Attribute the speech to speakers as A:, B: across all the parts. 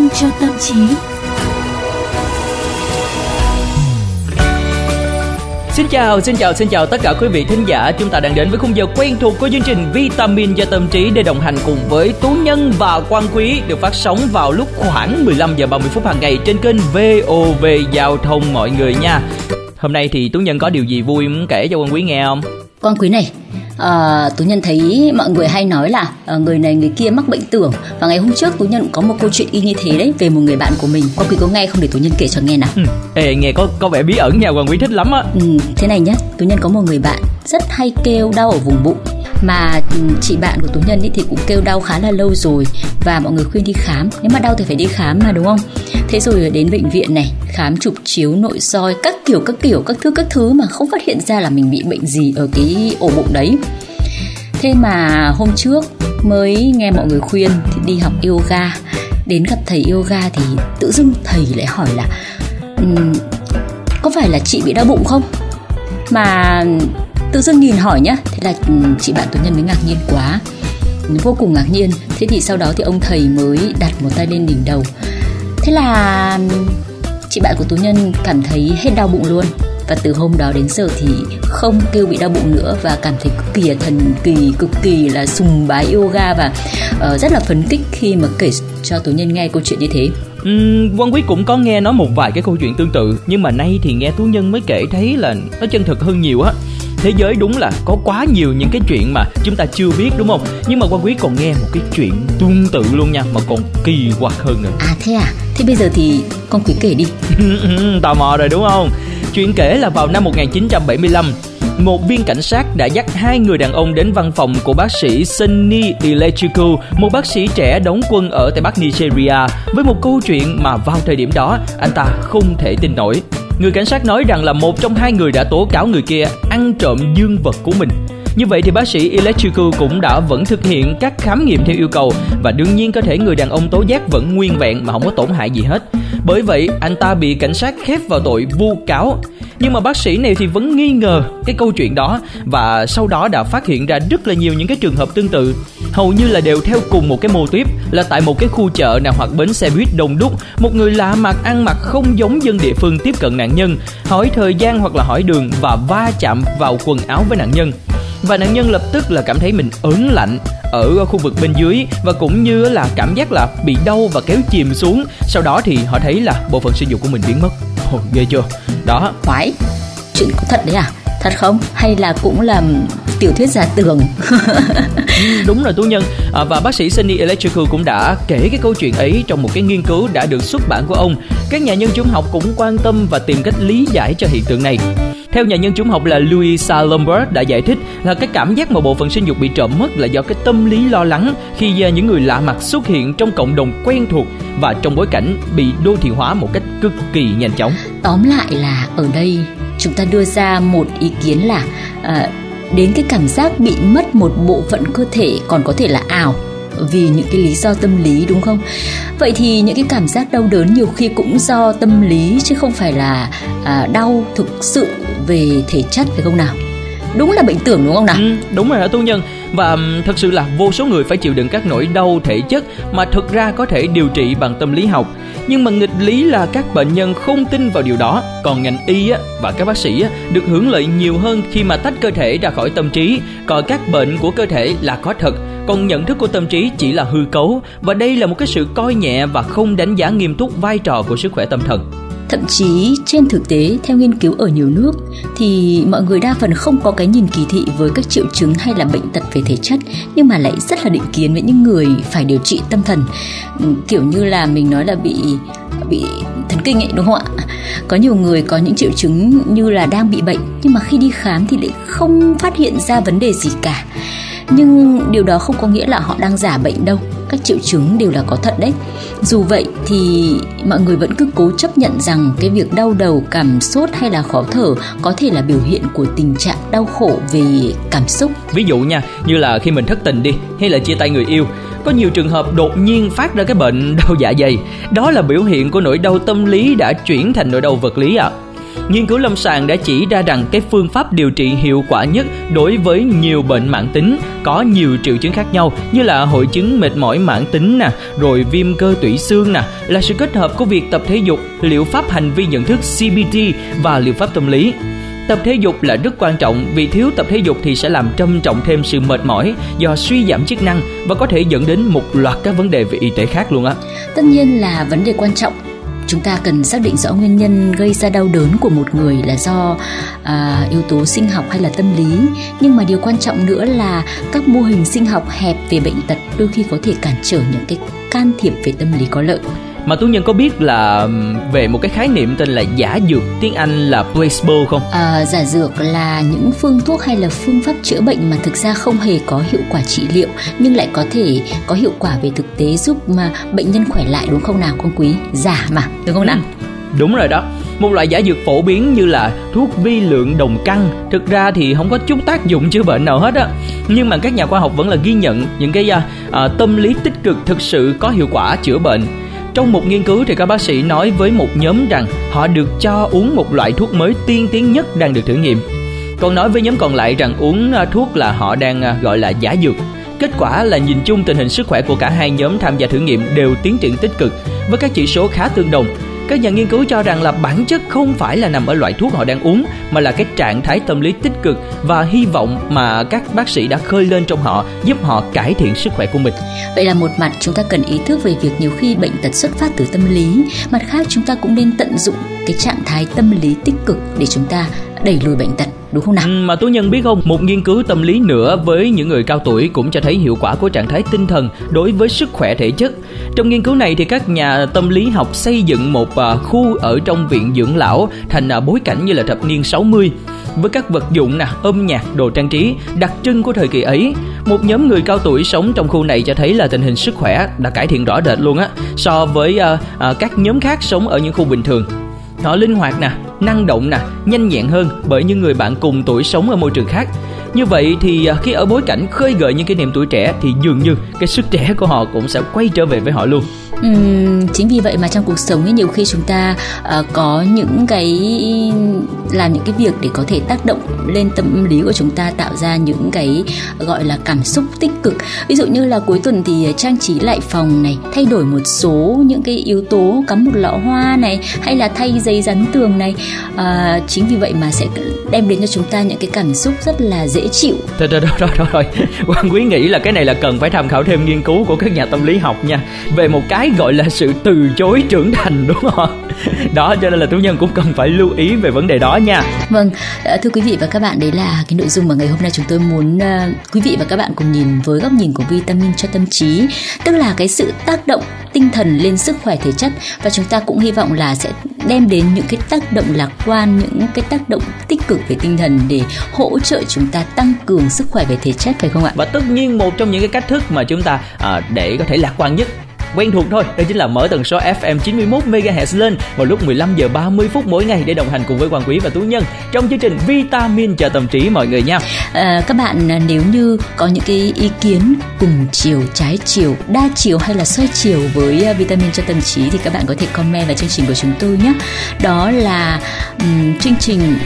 A: sinh cho tâm trí.
B: Xin chào, xin chào, xin chào tất cả quý vị thính giả. Chúng ta đang đến với khung giờ quen thuộc của chương trình Vitamin cho tâm trí để đồng hành cùng với Tú Nhân và Quang Quý được phát sóng vào lúc khoảng 15 giờ 30 phút hàng ngày trên kênh VOV Giao thông mọi người nha. Hôm nay thì Tú Nhân có điều gì vui muốn kể cho Quang Quý nghe không?
C: Quang Quý này, à, tú nhân thấy mọi người hay nói là à, người này người kia mắc bệnh tưởng. Và ngày hôm trước tú nhân cũng có một câu chuyện y như thế đấy về một người bạn của mình. Quang Quý có nghe không để tú nhân kể cho nghe nào?
B: Ừ. Ê, nghe có có vẻ bí ẩn nha Quang Quý thích lắm á.
C: Ừ, thế này nhá tú nhân có một người bạn rất hay kêu đau ở vùng bụng mà ừ, chị bạn của tú nhân ý thì cũng kêu đau khá là lâu rồi và mọi người khuyên đi khám. Nếu mà đau thì phải đi khám mà đúng không? Thế rồi đến bệnh viện này khám chụp chiếu nội soi các kiểu các kiểu các thứ các thứ mà không phát hiện ra là mình bị bệnh gì ở cái ổ bụng đấy. Thế mà hôm trước mới nghe mọi người khuyên thì đi học yoga. Đến gặp thầy yoga thì tự dưng thầy lại hỏi là um, có phải là chị bị đau bụng không? Mà ừ, tự dưng nhìn hỏi nhá thế là chị bạn tú nhân mới ngạc nhiên quá. Vô cùng ngạc nhiên. Thế thì sau đó thì ông thầy mới đặt một tay lên đỉnh đầu. Thế là chị bạn của tú nhân cảm thấy hết đau bụng luôn. Và từ hôm đó đến giờ thì không kêu bị đau bụng nữa và cảm thấy cực kỳ thần kỳ cực kỳ là sùng bái yoga và uh, rất là phấn khích khi mà kể cho tú nhân nghe câu chuyện như thế.
B: Uhm, Quang Quý cũng có nghe nói một vài cái câu chuyện tương tự Nhưng mà nay thì nghe Tú Nhân mới kể thấy là nó chân thực hơn nhiều á. Thế giới đúng là có quá nhiều những cái chuyện mà chúng ta chưa biết đúng không? Nhưng mà Quang Quý còn nghe một cái chuyện tương tự luôn nha Mà còn kỳ quặc hơn nữa.
C: À thế à? Thế bây giờ thì con Quý kể đi.
B: Tò mò rồi đúng không? Chuyện kể là vào năm 1975 một viên cảnh sát đã dắt hai người đàn ông đến văn phòng của bác sĩ Sunny Electrical, một bác sĩ trẻ đóng quân ở Tây Bắc Nigeria, với một câu chuyện mà vào thời điểm đó anh ta không thể tin nổi. Người cảnh sát nói rằng là một trong hai người đã tố cáo người kia ăn trộm dương vật của mình. Như vậy thì bác sĩ Electrical cũng đã vẫn thực hiện các khám nghiệm theo yêu cầu và đương nhiên có thể người đàn ông tố giác vẫn nguyên vẹn mà không có tổn hại gì hết. Bởi vậy, anh ta bị cảnh sát khép vào tội vu cáo nhưng mà bác sĩ này thì vẫn nghi ngờ cái câu chuyện đó và sau đó đã phát hiện ra rất là nhiều những cái trường hợp tương tự hầu như là đều theo cùng một cái mô típ là tại một cái khu chợ nào hoặc bến xe buýt đông đúc một người lạ mặt ăn mặc không giống dân địa phương tiếp cận nạn nhân hỏi thời gian hoặc là hỏi đường và va chạm vào quần áo với nạn nhân. Và nạn nhân lập tức là cảm thấy mình ớn lạnh ở khu vực bên dưới và cũng như là cảm giác là bị đau và kéo chìm xuống. Sau đó thì họ thấy là bộ phận sinh dục của mình biến mất. Ồ, ghê chưa? Đó.
C: Phải chuyện có thật đấy à? Thật không? Hay là cũng là tiểu thuyết giả tưởng.
B: Đúng rồi tú nhân. À, và bác sĩ Sunny Electrical cũng đã kể cái câu chuyện ấy trong một cái nghiên cứu đã được xuất bản của ông. Các nhà nhân chủng học cũng quan tâm và tìm cách lý giải cho hiện tượng này. Theo nhà nhân chủng học là Louis Salomberg đã giải thích là cái cảm giác mà bộ phận sinh dục bị trộm mất là do cái tâm lý lo lắng khi à, những người lạ mặt xuất hiện trong cộng đồng quen thuộc và trong bối cảnh bị đô thị hóa một cách cực kỳ nhanh chóng.
C: Tóm lại là ở đây chúng ta đưa ra một ý kiến là à, đến cái cảm giác bị mất một bộ phận cơ thể còn có thể là ảo vì những cái lý do tâm lý đúng không? Vậy thì những cái cảm giác đau đớn nhiều khi cũng do tâm lý chứ không phải là à, đau thực sự về thể chất phải không nào? Đúng là bệnh tưởng đúng không nào? Ừ,
B: đúng rồi hả tu nhân và um, thật sự là vô số người phải chịu đựng các nỗi đau thể chất mà thực ra có thể điều trị bằng tâm lý học. Nhưng mà nghịch lý là các bệnh nhân không tin vào điều đó. Còn ngành y á, và các bác sĩ á, được hưởng lợi nhiều hơn khi mà tách cơ thể ra khỏi tâm trí. Coi các bệnh của cơ thể là có thật còn nhận thức của tâm trí chỉ là hư cấu. Và đây là một cái sự coi nhẹ và không đánh giá nghiêm túc vai trò của sức khỏe tâm thần.
C: Thậm chí trên thực tế, theo nghiên cứu ở nhiều nước, thì mọi người đa phần không có cái nhìn kỳ thị với các triệu chứng hay là bệnh tật về thể chất, nhưng mà lại rất là định kiến với những người phải điều trị tâm thần. Ừ, kiểu như là mình nói là bị bị thần kinh ấy, đúng không ạ? Có nhiều người có những triệu chứng như là đang bị bệnh, nhưng mà khi đi khám thì lại không phát hiện ra vấn đề gì cả nhưng điều đó không có nghĩa là họ đang giả bệnh đâu. Các triệu chứng đều là có thật đấy. Dù vậy thì mọi người vẫn cứ cố chấp nhận rằng cái việc đau đầu, cảm sốt hay là khó thở có thể là biểu hiện của tình trạng đau khổ về cảm xúc.
B: Ví dụ nha, như là khi mình thất tình đi, hay là chia tay người yêu, có nhiều trường hợp đột nhiên phát ra cái bệnh đau dạ dày. Đó là biểu hiện của nỗi đau tâm lý đã chuyển thành nỗi đau vật lý ạ. à Nghiên cứu lâm sàng đã chỉ ra rằng cái phương pháp điều trị hiệu quả nhất đối với nhiều bệnh mãn tính có nhiều triệu chứng khác nhau như là hội chứng mệt mỏi mãn tính nè, rồi viêm cơ tủy xương nè, là sự kết hợp của việc tập thể dục, liệu pháp hành vi nhận thức CBT và liệu pháp tâm lý. Tập thể dục là rất quan trọng vì thiếu tập thể dục thì sẽ làm trầm trọng thêm sự mệt mỏi do suy giảm chức năng và có thể dẫn đến một loạt các vấn đề về y tế khác luôn á.
C: Tất nhiên là vấn đề quan trọng chúng ta cần xác định rõ nguyên nhân gây ra đau đớn của một người là do à, yếu tố sinh học hay là tâm lý. Nhưng mà điều quan trọng nữa là các mô hình sinh học hẹp về bệnh tật đôi khi có thể cản trở những cái can thiệp về tâm lý có lợi
B: mà tú nhân có biết là về một cái khái niệm tên là giả dược tiếng anh là placebo không?
C: À, giả dược là những phương thuốc hay là phương pháp chữa bệnh mà thực ra không hề có hiệu quả trị liệu nhưng lại có thể có hiệu quả về thực tế giúp mà bệnh nhân khỏe lại đúng không nào con quý? Giả mà đúng không nào?
B: Đúng rồi đó. Một loại giả dược phổ biến như là thuốc vi lượng đồng căn thực ra thì không có chút tác dụng chữa bệnh nào hết á. Nhưng mà các nhà khoa học vẫn là ghi nhận những cái uh, tâm lý tích cực thực sự có hiệu quả chữa bệnh trong một nghiên cứu thì các bác sĩ nói với một nhóm rằng họ được cho uống một loại thuốc mới tiên tiến nhất đang được thử nghiệm. Còn nói với nhóm còn lại rằng uống à, thuốc là họ đang à, gọi là giả dược. Kết quả là nhìn chung tình hình sức khỏe của cả hai nhóm tham gia thử nghiệm đều tiến triển tích cực, với các chỉ số khá tương đồng các nhà nghiên cứu cho rằng là bản chất không phải là nằm ở loại thuốc họ đang uống mà là cái trạng thái tâm lý tích cực và hy vọng mà các bác sĩ đã khơi lên trong họ giúp họ cải thiện sức khỏe của mình.
C: Vậy là một mặt chúng ta cần ý thức về việc nhiều khi bệnh tật xuất phát từ tâm lý, mặt khác chúng ta cũng nên tận dụng cái trạng thái tâm lý tích cực để chúng ta đẩy lùi bệnh tật đúng không nào? Ừ,
B: mà tú nhân biết không, một nghiên cứu tâm lý nữa với những người cao tuổi cũng cho thấy hiệu quả của trạng thái tinh thần đối với sức khỏe thể chất. Trong nghiên cứu này thì các nhà tâm lý học xây dựng một à, khu ở trong viện dưỡng lão thành à, bối cảnh như là thập niên 60 với các vật dụng nè, âm nhạc, đồ trang trí đặc trưng của thời kỳ ấy. Một nhóm người cao tuổi sống trong khu này cho thấy là tình hình sức khỏe đã cải thiện rõ rệt luôn á so với uh, uh, các nhóm khác sống ở những khu bình thường. Họ linh hoạt nè, năng động nè, nhanh nhẹn hơn bởi những người bạn cùng tuổi sống ở môi trường khác. Như vậy thì à, khi ở bối cảnh khơi gợi những cái niềm tuổi trẻ thì dường như cái sức trẻ của họ cũng sẽ quay trở về với họ luôn.
C: Uhm, chính vì vậy mà trong cuộc sống ấy nhiều khi chúng ta uh, có những cái làm những cái việc để có thể tác động lên tâm lý của chúng ta tạo ra những cái gọi là cảm xúc tích cực ví dụ như là cuối tuần thì trang trí lại phòng này thay đổi một số những cái yếu tố cắm một lọ hoa này hay là thay giấy dán tường này uh, chính vì vậy mà sẽ đem đến cho chúng ta những cái cảm xúc rất là dễ chịu.
B: Rồi rồi rồi rồi, rồi. quan quý nghĩ là cái này là cần phải tham khảo thêm nghiên cứu của các nhà tâm lý học nha. Về một cái gọi là sự từ chối trưởng thành đúng không? Đó cho nên là tú nhân cũng cần phải lưu ý về vấn đề đó nha.
C: Vâng ờ, thưa quý vị và các bạn đấy là cái nội dung mà ngày hôm nay chúng tôi muốn uh, quý vị và các bạn cùng nhìn với góc nhìn của vitamin cho tâm trí tức là cái sự tác động tinh thần lên sức khỏe thể chất. Và chúng ta cũng hy vọng là sẽ đem đến những cái tác động lạc quan những cái tác động tích cực về tinh thần để hỗ trợ chúng ta tăng cường sức khỏe về thể chất phải không ạ?
B: Và tất nhiên một trong những cái cách thức mà chúng ta à, để có thể lạc quan nhất quen thuộc thôi đó chính là mở tần số FM 91 MHz lên vào lúc 15 giờ 30 phút mỗi ngày để đồng hành cùng với hoàng Quý và Tú Nhân trong chương trình Vitamin cho tâm trí mọi người nha.
C: À, các bạn ờ, nếu như có những cái ý kiến cùng chiều, trái chiều, đa chiều hay là xoay chiều với ờ, Vitamin cho tâm trí thì các bạn có thể comment vào chương trình của chúng tôi nhé. Đó là um, chương trình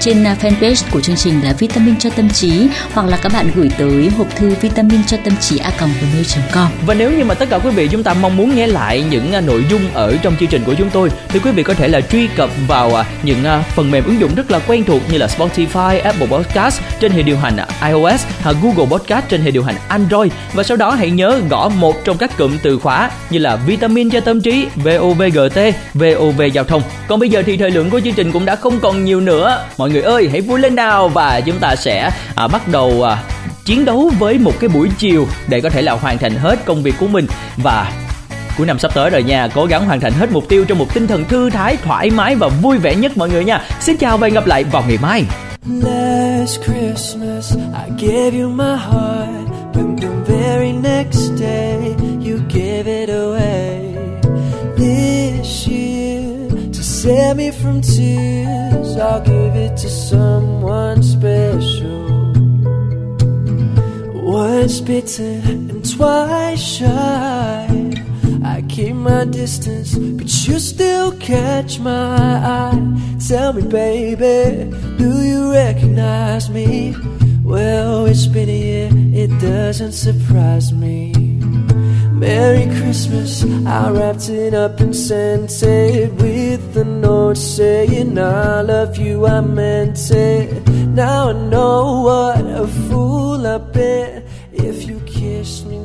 C: trên à, fanpage của chương trình là vitamin cho tâm trí hoặc là các bạn gửi tới hộp thư vitamin cho tâm trí a gmail.com
B: và nếu như mà tất cả quý vị chúng ta mong muốn nghe lại những à, nội dung ở trong chương trình của chúng tôi thì quý vị có thể là truy cập vào à, những phần mềm ứng dụng rất là quen thuộc như là Spotify, Apple Podcast trên hệ điều hành iOS hoặc Google Podcast trên hệ điều hành Android và sau đó hãy nhớ gõ một trong các cụm từ khóa như là vitamin cho tâm trí, VOVGT, VOV giao thông. Còn bây giờ thì thời lượng của chương trình cũng đã không còn nhiều nữa. Mọi mọi người ơi hãy vui lên nào và chúng ta sẽ à, bắt đầu à, chiến đấu với một cái buổi chiều để có thể là hoàn thành hết công việc của mình. Và cuối năm sắp tới rồi nha cố gắng hoàn thành hết mục tiêu trong một tinh thần thư thái thoải mái và vui vẻ nhất mọi người nha. Xin chào và hẹn gặp lại vào ngày mai. Last Christmas I gave you my heart But the very next day you gave it away. This year to save me from tears. I'll give it to someone special. Once bitten and twice shy, I keep my
A: distance, but you still catch my eye. Tell me, baby, do you recognize me? Well, it's been a year, it doesn't surprise me. Merry Christmas, I wrapped it up and sent it with a note saying I love you, I meant it. Now I know what a fool I've been. If you kiss me